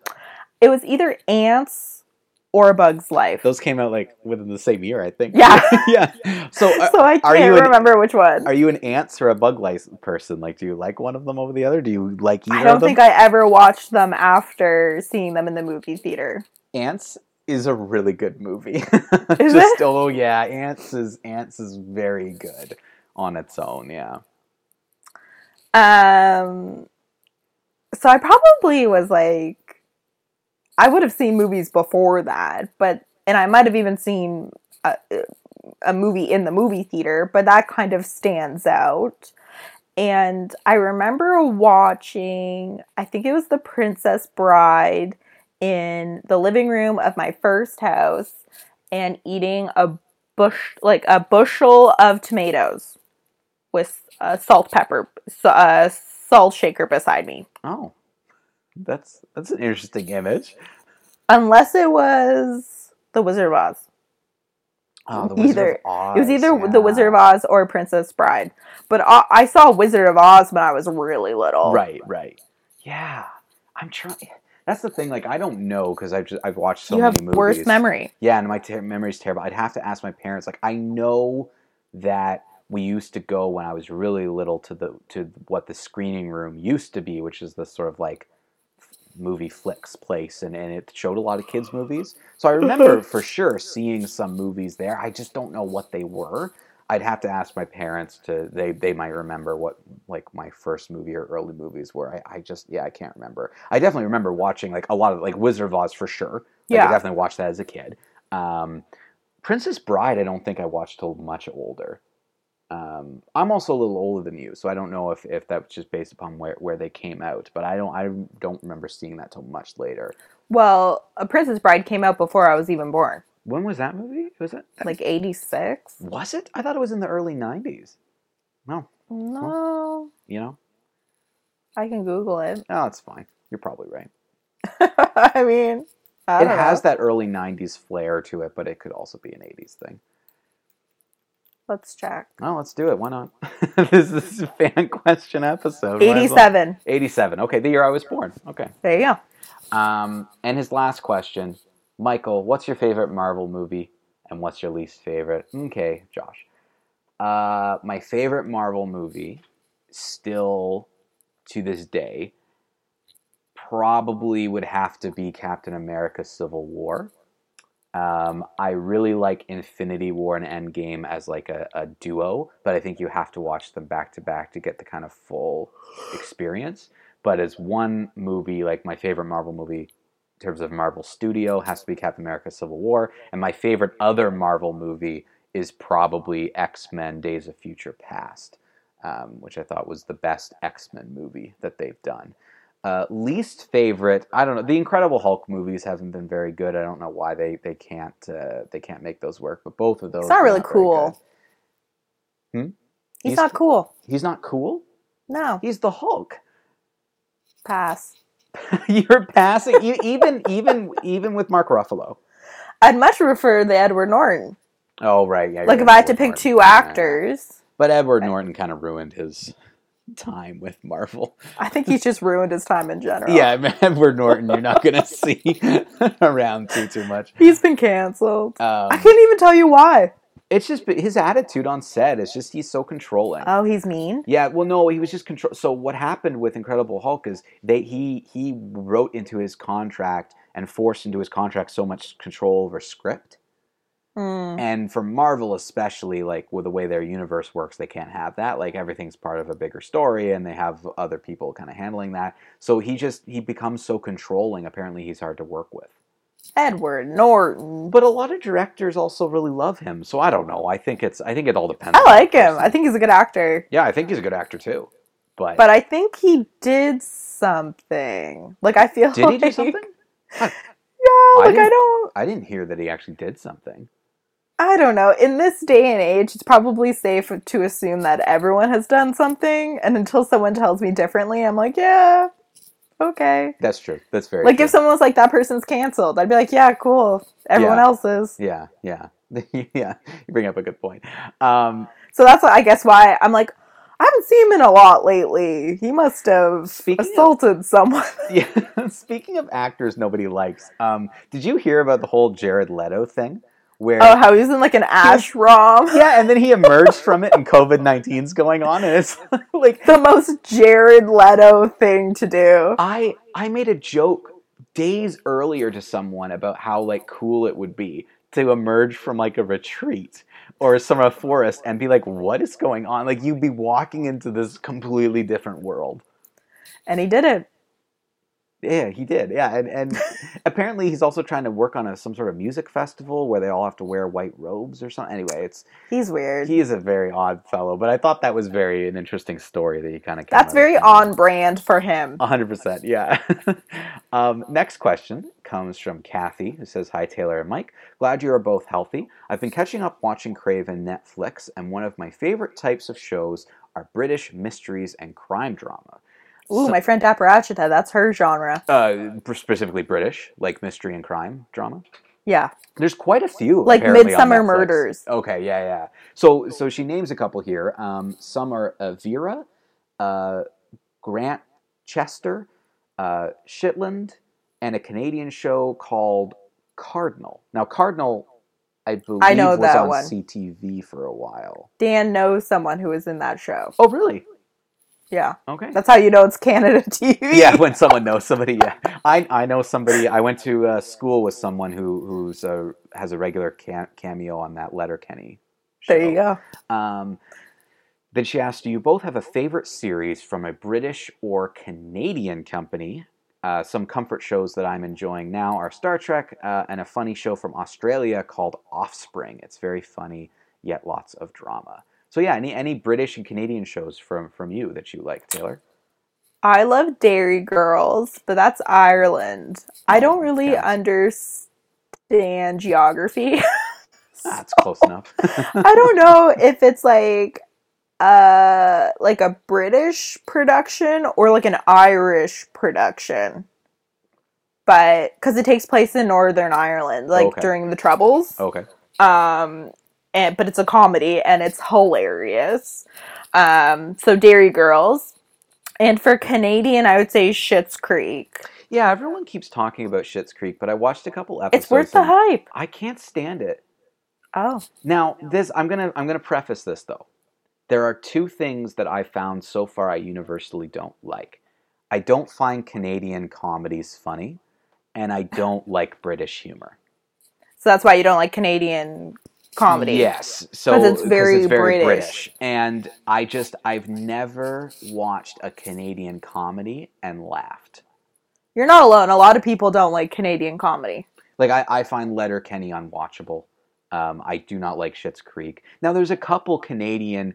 It was either Ants or a Bug's Life. Those came out like within the same year, I think. Yeah. yeah. So uh, so I can't you an- remember which one. Are you an ants or a bug life person? Like, do you like one of them over the other? Do you like either I don't think I ever watched them after seeing them in the movie theater. Ants is a really good movie. Is Just it? oh yeah, Ants is Ants is very good on its own. Yeah. Um, so I probably was like, I would have seen movies before that, but and I might have even seen a, a movie in the movie theater, but that kind of stands out. And I remember watching, I think it was The Princess Bride in the living room of my first house and eating a bush like a bushel of tomatoes with a salt pepper s- uh, salt shaker beside me Oh, that's that's an interesting image. unless it was the wizard of oz Oh, the Wizard Either- of Oz. it was either yeah. the wizard of oz or princess bride but I, I saw wizard of oz when i was really little Right, right. Yeah, I'm trying. That's the thing. Like, I don't know because I've just I've watched so you many have movies. worse memory Yeah, and my ter- memory's terrible. I'd have to ask my parents. Like, I know that we used to go when I was really little to the to what the screening room used to be, which is the sort of like movie flicks place, and, and it showed a lot of kids movies. So I remember for sure seeing some movies there. I just don't know what they were. I'd have to ask my parents to they they might remember what like my first movie or early movies were. I, I just yeah I can't remember. I definitely remember watching like a lot of like Wizard of Oz for sure. Like, Yeah. I definitely watched that as a kid. Um, Princess Bride, I don't think I watched till much older. Um, I'm also a little older than you, so I don't know if, if that's just based upon where, where they came out. But I don't I don't remember seeing that till much later. well a princess bride came out before i was even born When was that movie? Was it like 86 was it? I thought it was in the early '90s. No, no you know, i can google it oh, it's fine. You're probably right. i mean I it has know. that early '90s flair to it, but it could also be an '80s thing. let's check Oh, let's do it. Why not? this is a fan question episode. As well. 87 87. Okay, the year I was born. Okay. there you go Um, and his last question, Michael, what's your favorite Marvel movie and what's your least favorite? Okay, Josh. Uh, my favorite Marvel movie, still to this day, probably would have to be Captain America: Civil War. Um, I really like Infinity War and Endgame as like a, a duo, but I think you have to watch them back to back to get the kind of full experience. But as one movie, like my favorite Marvel movie terms of Marvel Studio has to be Captain America: Civil War, and my favorite other Marvel movie is probably X Men: Days of Future Past, um, which I thought was the best X Men movie that they've done. Uh, least favorite, I don't know. The Incredible Hulk movies haven't been very good. I don't know why they they can't uh, they can't make those work. But both of those, It's not are really very cool. Hmm? he's, He's- not cool He's not cool. no He's the Hulk. pass You're passing you even even even with Mark Ruffalo. I'd much prefer the Edward Norton. Oh right, yeah. Like if I had to pick Norton. two Yeah, yeah. actors, but Edward Norton kind of ruined his time with Marvel. I think he's just ruined his time in general. Yeah, man, Edward Norton, you're not gonna see around too too much. He's been canceled. I Um, can't even tell you why. It's just his attitude on set. It's just he's so controlling. Oh, he's mean. Yeah, well, no, he was just control. So what happened with Incredible Hulk is they he he wrote into his contract and forced into his contract so much control over script. Mm. And for Marvel especially, like with the way their universe works, they can't have that. Like everything's part of a bigger story, and they have other people kind of handling that. So he just he becomes so controlling. Apparently, he's hard to work with. Edward Norton. But a lot of directors also really love him. So I don't know. I think it's I think it all depends. I like him. I think he's a good actor. yeah, I think he's a good actor too. But, But I think he did something. Like I feel did he do like- something? Yeah, like I, don't I didn't hear that he actually did something. I don't know. In this day and age, it's probably safe to assume that everyone has done something and until someone tells me differently, I'm like, yeah. Okay. That's true. That's very Like true. if someone was like that person's canceled, I'd be like, yeah, cool. Everyone Yeah. else is. Yeah, yeah, yeah. You bring up a good point. Um, So that's why I guess why I'm like, I haven't seen him in a lot lately. He must have Speaking of- assaulted someone. yeah. Speaking of actors nobody likes, um, did you hear about the whole Jared Leto thing? Where oh, how he was in like an ashram. yeah, and then he emerged from it, and COVID 19's going on, and it's like The most Jared Leto thing to do. I I made a joke days earlier to someone about how like cool it would be to emerge from like a retreat or some a forest and be like, what is going on? Like you'd be walking into this completely different world. And he did it. Yeah, he did. Yeah, and, and apparently he's also trying to work on a, some sort of music festival where they all have to wear white robes or something. Anyway, it's He's weird. he is a very odd fellow, but I thought that was very an interesting story that he kind of That's very on brand for him. A hundred percent, yeah. um, next question comes from Kathy, who says, "Hi Taylor and Mike. Glad you are both healthy. I've been catching up watching Craven Netflix, and one of my favorite types of shows are British mysteries and crime drama. Ooh, So- my friend Apparachita, that's her genre. Uh, specifically British, like mystery and crime drama. Yeah. There's quite a few, Like Midsomer Murders. Okay, yeah, yeah. So, so she names a couple here. Um, some are uh, Vera, uh, Grant Chester, uh, Shetland, and a Canadian show called Cardinal. Now, Cardinal, I believe, I know was that on one. CTV for a while. Dan knows someone who was in that show. Oh, really? Yeah. Okay. That's how you know it's Canada TV. yeah, when someone knows somebody. Yeah, I I know somebody. I went to uh, school with someone who who's a, has a regular ca- cameo on that Letterkenny. Show. There you go. Um, then she asked, "Do you both have a favorite series from a British or Canadian company?" Uh, some comfort shows that I'm enjoying now are Star Trek uh, and a funny show from Australia called Offspring. It's very funny yet lots of drama. So yeah, any any British and Canadian shows from from you that you like, Taylor? I love Derry Girls, but that's Ireland. I don't really understand geography. That's close enough. I don't know if it's like uh like a British production or like an Irish production. But cuz it takes place in Northern Ireland like Okay. during the troubles. okay. Um and but it's a comedy and it's hilarious. Um so Derry Girls. And for Canadian, I would say Schitt's Creek. Yeah, everyone keeps talking about Schitt's Creek, but I watched a couple episodes. It's worth the hype. I can't stand it. Oh. Now, this I'm gonna I'm gonna preface this though. There are two things that I found so far I universally don't like. I don't find Canadian comedies funny, and I don't like British humor. So that's why you don't like Canadian comedy. Yes, so 'Cause it's very British. British, and I just I've never watched a Canadian comedy and laughed. You're not alone. A lot of people don't like Canadian comedy. Like I, I find Letterkenny unwatchable. Um, I do not like Schitt's Creek. Now there's a couple Canadian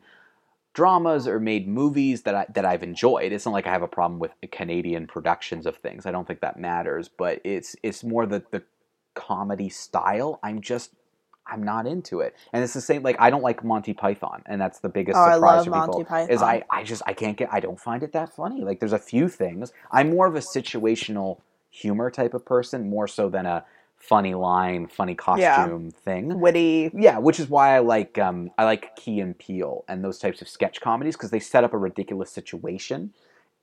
dramas or made movies that I that I've enjoyed. It's not like I have a problem with Canadian productions of things. I don't think that matters, but it's it's more the the comedy style. I'm just I'm not into it. And it's the same like I don't like Monty Python, and that's the biggest Oh, I surprise love for people. Monty Python. Is I I just I can't get I don't find it that funny. Like there's a few things. I'm more of a situational humor type of person more so than a funny line, funny costume thing. Witty. Yeah, which is why I like um, I like Key and Peele and those types of sketch comedies because they set up a ridiculous situation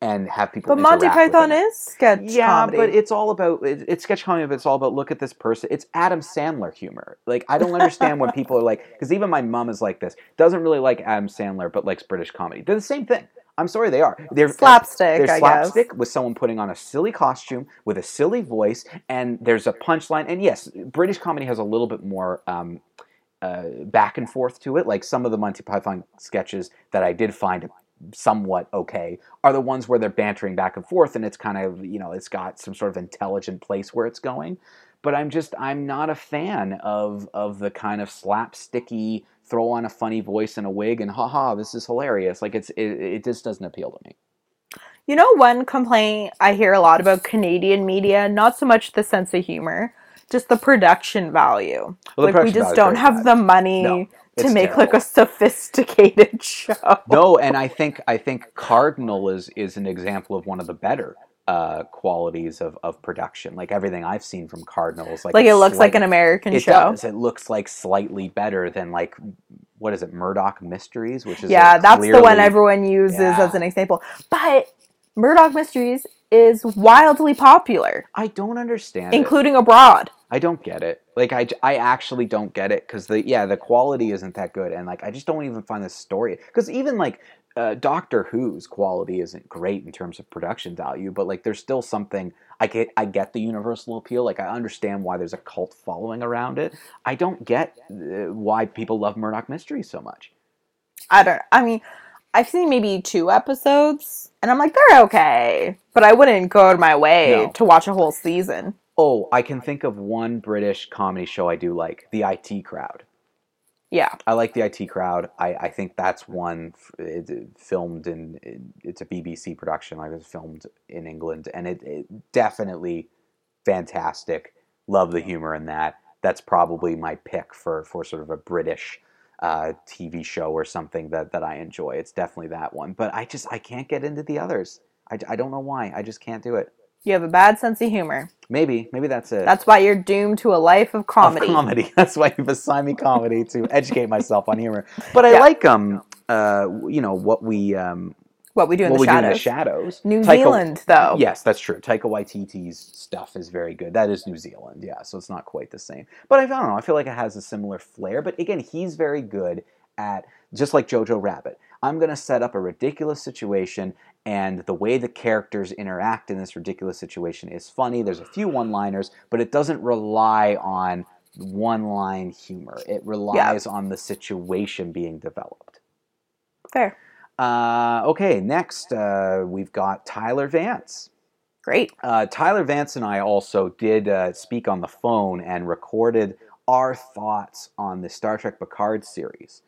and have people. But Monty interact with Python it. is sketch Yeah, comedy. but it's all about it, it's sketch comedy, but it's all about look at this person. It's Adam Sandler humor. Like I don't understand when people are like, because even my mom is like this. Doesn't really like Adam Sandler, but likes British comedy. They're the same thing. I'm sorry, they are. They're slapstick, There's I slapstick with someone putting on a silly costume with a silly voice, and there's a punchline. And yes, British comedy has a little bit more um, uh, back and forth to it. Like some of the Monty Python sketches that I did find somewhat okay are the ones where they're bantering back and forth, and it's kind of you know it's got some sort of intelligent place where it's going. But I'm just I'm not a fan of of the kind of slapsticky throw on a funny voice and a wig and haha this is hilarious. Like it's it, it just doesn't appeal to me. You know, one complaint I hear a lot about Canadian media, not so much the sense of humor, just the production value. Well, the like, we just don't have bad. the money No, to make like a sophisticated show. no, and I think I think Cardinal is is an example of one of the better uh, qualities of, of production. Like everything I've seen from Cardinal is like Like, it looks like an American It show. does. It looks like slightly better than like what is it, Murdoch Mysteries, which is Yeah, a that's the one everyone uses Yeah. as an example. But Murdoch Mysteries is wildly popular, I don't understand. it. including abroad. I don't get it. Like I, I actually don't get it because the yeah the quality isn't that good and like I just don't even find the story because even like uh, Doctor Who's quality isn't great in terms of production value, but like there's still something I get. I get the universal appeal. Like I understand why there's a cult following around it. I don't get uh, why people love Murdoch Mysteries so much. I don't. I mean, I've seen maybe two episodes, and I'm like, they're okay, but I wouldn't go out of my way No. to watch a whole season. Oh, I can think of one British comedy show I do like, The IT Crowd. Yeah, I like the IT crowd. I, I think that's one f- it, it filmed in, it- it's a BBC production. Like it was filmed in England, and it, it definitely fantastic. Love the humor in that. That's probably my pick for for sort of a British uh, TV show or something that that I enjoy. It's definitely that one. But I just I can't get into the others. I, I don't know why. I just can't do it. you have a bad sense of humor. Maybe maybe that's it. That's why you're doomed to a life of Of comedy. comedy. That's why you've assigned me comedy to educate myself on humor. But I Yeah. like um uh you know what we um What we do in what the we shadows. do in the shadows. New Taika- Zealand, though. Yes, that's true. Taika Waititi's stuff is very good. That is New Zealand, yeah. So it's not quite the same. But I, I don't know. I feel like it has a similar flair. But again, he's very good at just like Jojo Rabbit. I'm going to set up a ridiculous situation, and the way the characters interact in this ridiculous situation is funny. There's a few one-liners, but it doesn't rely on one-line humor. It relies on the situation being developed. Fair. Uh, okay, next uh, we've got Tyler Vance. Great. Uh, Tyler Vance and I also did uh, speak on the phone and recorded our thoughts on the Star Trek Picard series.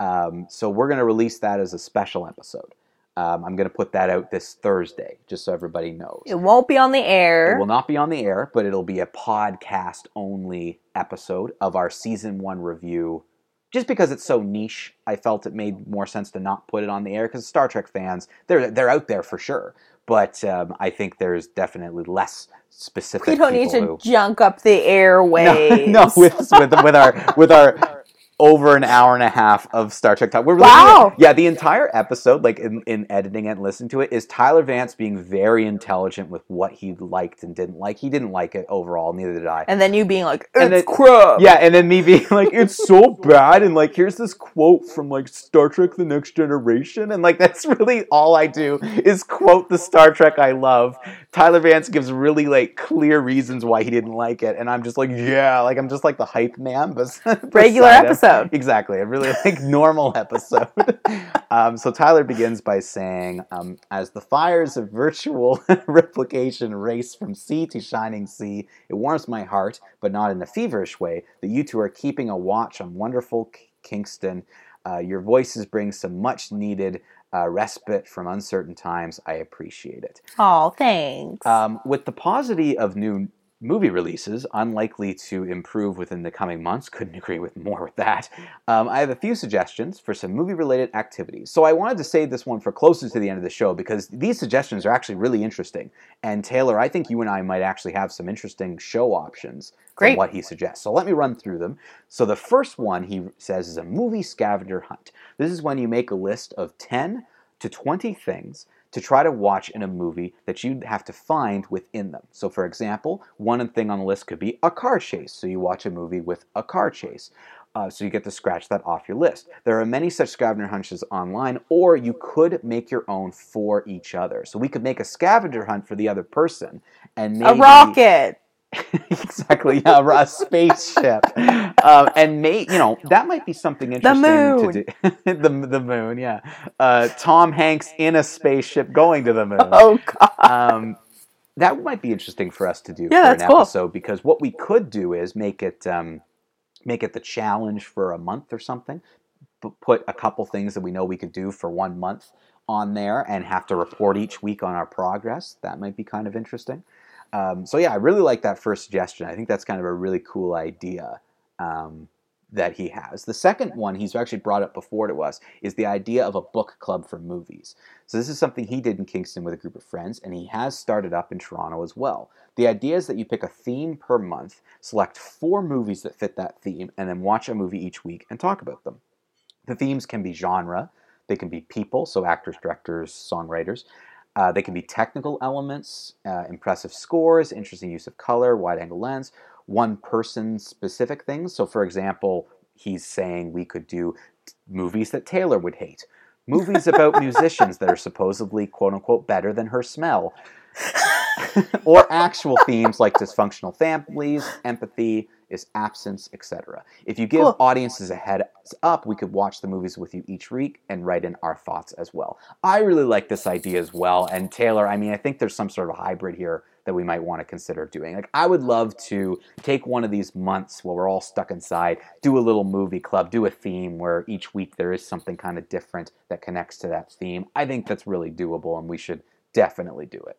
Um, so we're going to release that as a special episode. Um, I'm going to put that out this Thursday, just so everybody knows. It won't be on the air. It will not be on the air, but it'll be a podcast only episode of our season one review. Just because it's so niche, I felt it made more sense to not put it on the air because Star Trek fans, they're they're out there for sure. But um, I think there's definitely less specific. we don't need to who- junk up the airwaves. no, no, with with with our with our over an hour and a half of Star Trek talk. We're really Wow. yeah, the entire episode, like in, in editing it and listening to it, is Tyler Vance being very intelligent with what he liked and didn't like. He didn't like it overall, neither did I. and then you being like, it's And then- crap. Yeah, and then me being like, it's so bad, and like, here's this quote from like Star Trek: The Next Generation, and like, that's really all I do is quote the Star Trek I love. Tyler Vance gives really like clear reasons why he didn't like it, and I'm just like, yeah, like I'm just like the hype man, but Regular episode. Exactly, a really like normal episode. um, so Tyler begins by saying, um, "As the fires of virtual replication race from sea to shining sea, it warms my heart, but not in a feverish way, that you two are keeping a watch on wonderful K- Kingston. Uh, your voices bring some much needed." Uh, respite from uncertain times. I appreciate it. Oh, thanks. Um, with the paucity of new movie releases, unlikely to improve within the coming months. Couldn't agree with more with that. Um, I have a few suggestions for some movie related activities. So I wanted to save this one for closer to the end of the show because these suggestions are actually really interesting. And Taylor, I think you and I might actually have some interesting show options Great. from what he suggests. So let me run through them. So the first one he says is a movie scavenger hunt. This is when you make a list of 10 to 20 things to try to watch in a movie that you'd have to find within them. So, for example, one thing on the list could be a car chase. So, you watch a movie with a car chase. Uh, so, you get to scratch that off your list. There are many such scavenger hunts online, or you could make your own for each other. So, we could make a scavenger hunt for the other person and maybe. A rocket. exactly, yeah, a spaceship, um, and may you know that might be something interesting moon. to do. the the moon, yeah. Uh, Tom Hanks in a spaceship going to the moon. Oh god. Um, that might be interesting for us to do Yeah, for that's an cool. episode because what we could do is make it um, make it the challenge for a month or something. Put a couple things that we know we could do for one month on there and have to report each week on our progress. That might be kind of interesting. Um, so yeah, I really like that first suggestion. I think that's kind of a really cool idea um, that he has. The second one he's actually brought up before to us is the idea of a book club for movies. So this is something he did in Kingston with a group of friends, and he has started up in Toronto as well. The idea is that you pick a theme per month, select four movies that fit that theme, and then watch a movie each week and talk about them. The themes can be genre, they can be people, so actors, directors, songwriters. Uh, they can be technical elements, uh, impressive scores, interesting use of color, wide angle lens, one person specific things. So, for example, he's saying we could do movies that Taylor would hate, movies about musicians that are supposedly quote unquote better than her smell, or actual themes like dysfunctional families, empathy, is absence, etc. If you give Cool. audiences a heads up, we could watch the movies with you each week and write in our thoughts as well. I really like this idea as well. And Taylor, I mean, I think there's some sort of hybrid here that we might want to consider doing. Like, I would love to take one of these months while we're all stuck inside, do a little movie club, do a theme where each week there is something kind of different that connects to that theme. I think that's really doable, and we should definitely do it.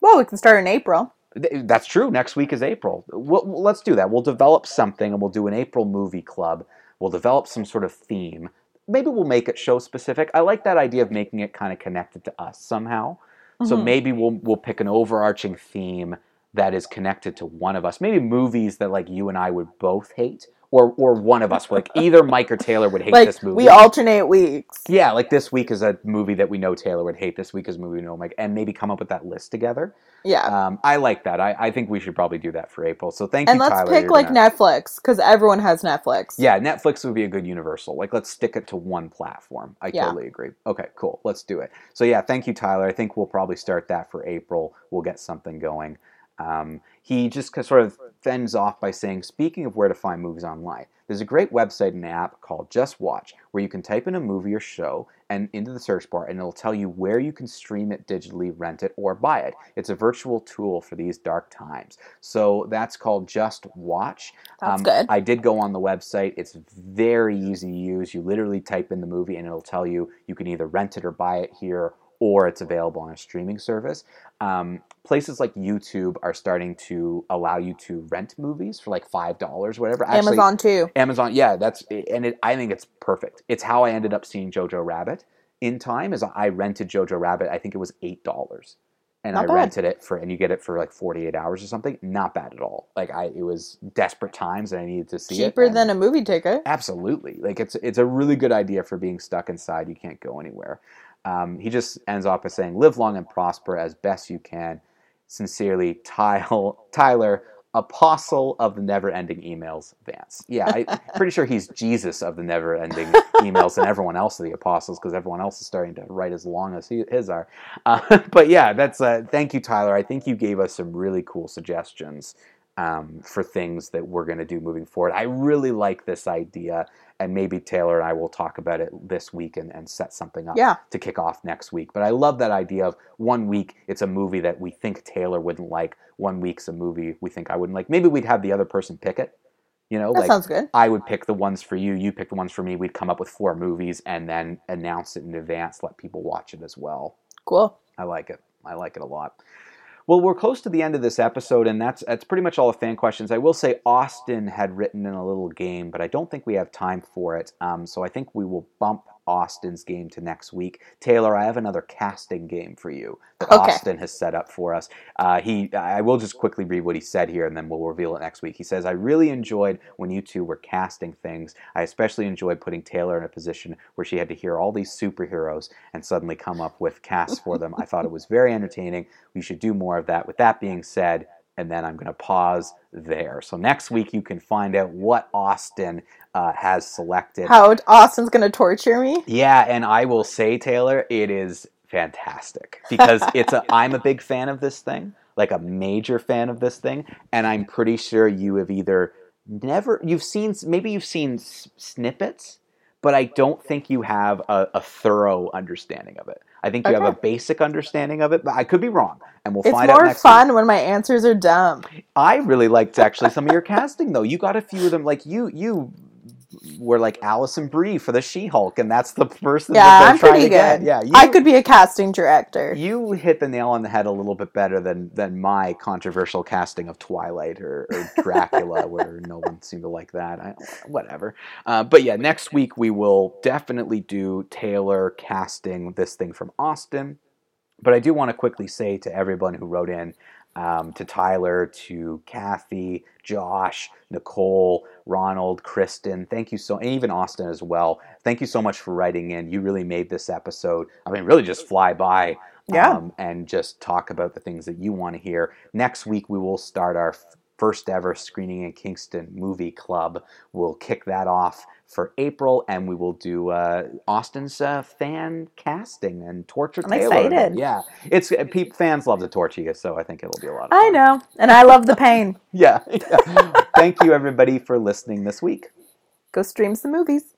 Well, we can start in April. That's true. Next week is April. We'll, let's do that. We'll develop something and we'll do an April movie club. We'll develop some sort of theme. Maybe we'll make it show specific. I like that idea of making it kind of connected to us somehow. So Mhm. maybe we'll we'll pick an overarching theme that is connected to one of us. Maybe movies that like you and I would both hate, or or one of us like either Mike or Taylor would hate like this movie. we alternate weeks. Yeah, like this week is a movie that we know Taylor would hate. This week is a movie we know Mike, and maybe come up with that list together. Yeah. Um, I like that. I, I think we should probably do that for April. So thank and you, let's Tyler. pick like gonna- Netflix because everyone has Netflix. Yeah, Netflix would be a good universal. Like, let's stick it to one platform. I Yeah. totally agree. Okay, cool. Let's do it. So yeah, thank you, Tyler. I think we'll probably start that for April. We'll get something going. Um, he just sort of fends off by saying, speaking of where to find movies online, there's a great website and app called Just Watch where you can type in a movie or show and into the search bar and it'll tell you where you can stream it digitally, rent it, or buy it. It's a virtual tool for these dark times. So that's called Just Watch. That's Um, good. I did go on the website. It's very easy to use. You literally type in the movie and it'll tell you you can either rent it or buy it here or it's available on a streaming service. Um, places like YouTube are starting to allow you to rent movies for like $5, whatever. Actually, Amazon too. Amazon, yeah, that's and it, I think it's perfect. It's how I ended up seeing Jojo Rabbit in time. Is I rented Jojo Rabbit. I think it was eight dollars, and Not I bad. rented it for, and you get it for like forty eight hours or something. Not bad at all. Like I, it was desperate times, and I needed to see it. Cheaper than a movie ticket. Absolutely. Like it's it's a really good idea for being stuck inside. You can't go anywhere. Um, he just ends off by saying, "Live long and prosper as best you can." Sincerely, Tyler, Tyler, apostle of the never-ending emails, Vance. Yeah, I'm pretty sure he's Jesus of the never-ending emails, and everyone else are the apostles because everyone else is starting to write as long as he, his are. Uh, but yeah, that's uh, thank you, Tyler. I think you gave us some really cool suggestions um, for things that we're going to do moving forward. I really like this idea, and maybe Taylor and I will talk about it this week and, and set something up Yeah. to kick off next week. But I love that idea of one week it's a movie that we think Taylor wouldn't like, one week's a movie we think I wouldn't like. Maybe we'd have the other person pick it. You know, That like sounds good. I would pick the ones for you, you pick the ones for me. We'd come up with four movies and then announce it in advance, let people watch it as well. Cool. I like it. I like it a lot. Well, we're close to the end of this episode, and that's that's pretty much all the fan questions. I will say Austin had written in a little game, but I don't think we have time for it. Um, so I think we will bump Austin's game to next week. Taylor, I have another casting game for you that Okay. Austin has set up for us. Uh, he, I will just quickly read what he said here, and then we'll reveal it next week. He says, "I really enjoyed when you two were casting things. I especially enjoyed putting Taylor in a position where she had to hear all these superheroes and suddenly come up with casts for them. I thought it was very entertaining. We should do more of that. With that being said." And then I'm going to pause there. So next week you can find out what Austin uh, has selected. How Austin's gonna torture me? Yeah, and I will say, Taylor, it is fantastic because it's a. I'm a big fan of this thing, like a major fan of this thing, and I'm pretty sure you have either never, you've seen, maybe you've seen s- snippets, but I don't think you have a, a thorough understanding of it. I think you have a basic understanding of it, but I could be wrong, and we'll It's find out It's more fun when my answers are dumb. I really liked actually some of your casting though. You got a few of them, like you, you were like Alison Brie for the She-Hulk, and that's the person Yeah, that they're I'm trying to get. good. Yeah, you, I could be a casting director. you hit the nail on the head a little bit better than than my controversial casting of Twilight or, or Dracula, where no one seemed to like that. I, whatever. Uh, but yeah, next week we will definitely do Taylor casting this thing from Austin. But I do want to quickly say to everyone who wrote in, um, to Tyler, to Kathy, Josh, Nicole, Ronald, Kristen, thank you so, and even Austin as well. Thank you so much for writing in. You really made this episode, I mean, really just fly by Yeah. um, and just talk about the things that you want to hear. Next week, we will start our first ever screening in Kingston movie club. We'll kick that off for April, and we will do uh, Austin's uh, fan casting and torture I'm Taylor. excited. Yeah, it's uh, pe- fans love to torture you, so I think it'll be a lot of fun. I know, and I love the pain. Yeah. yeah. Thank you, everybody, for listening this week. Go stream some movies.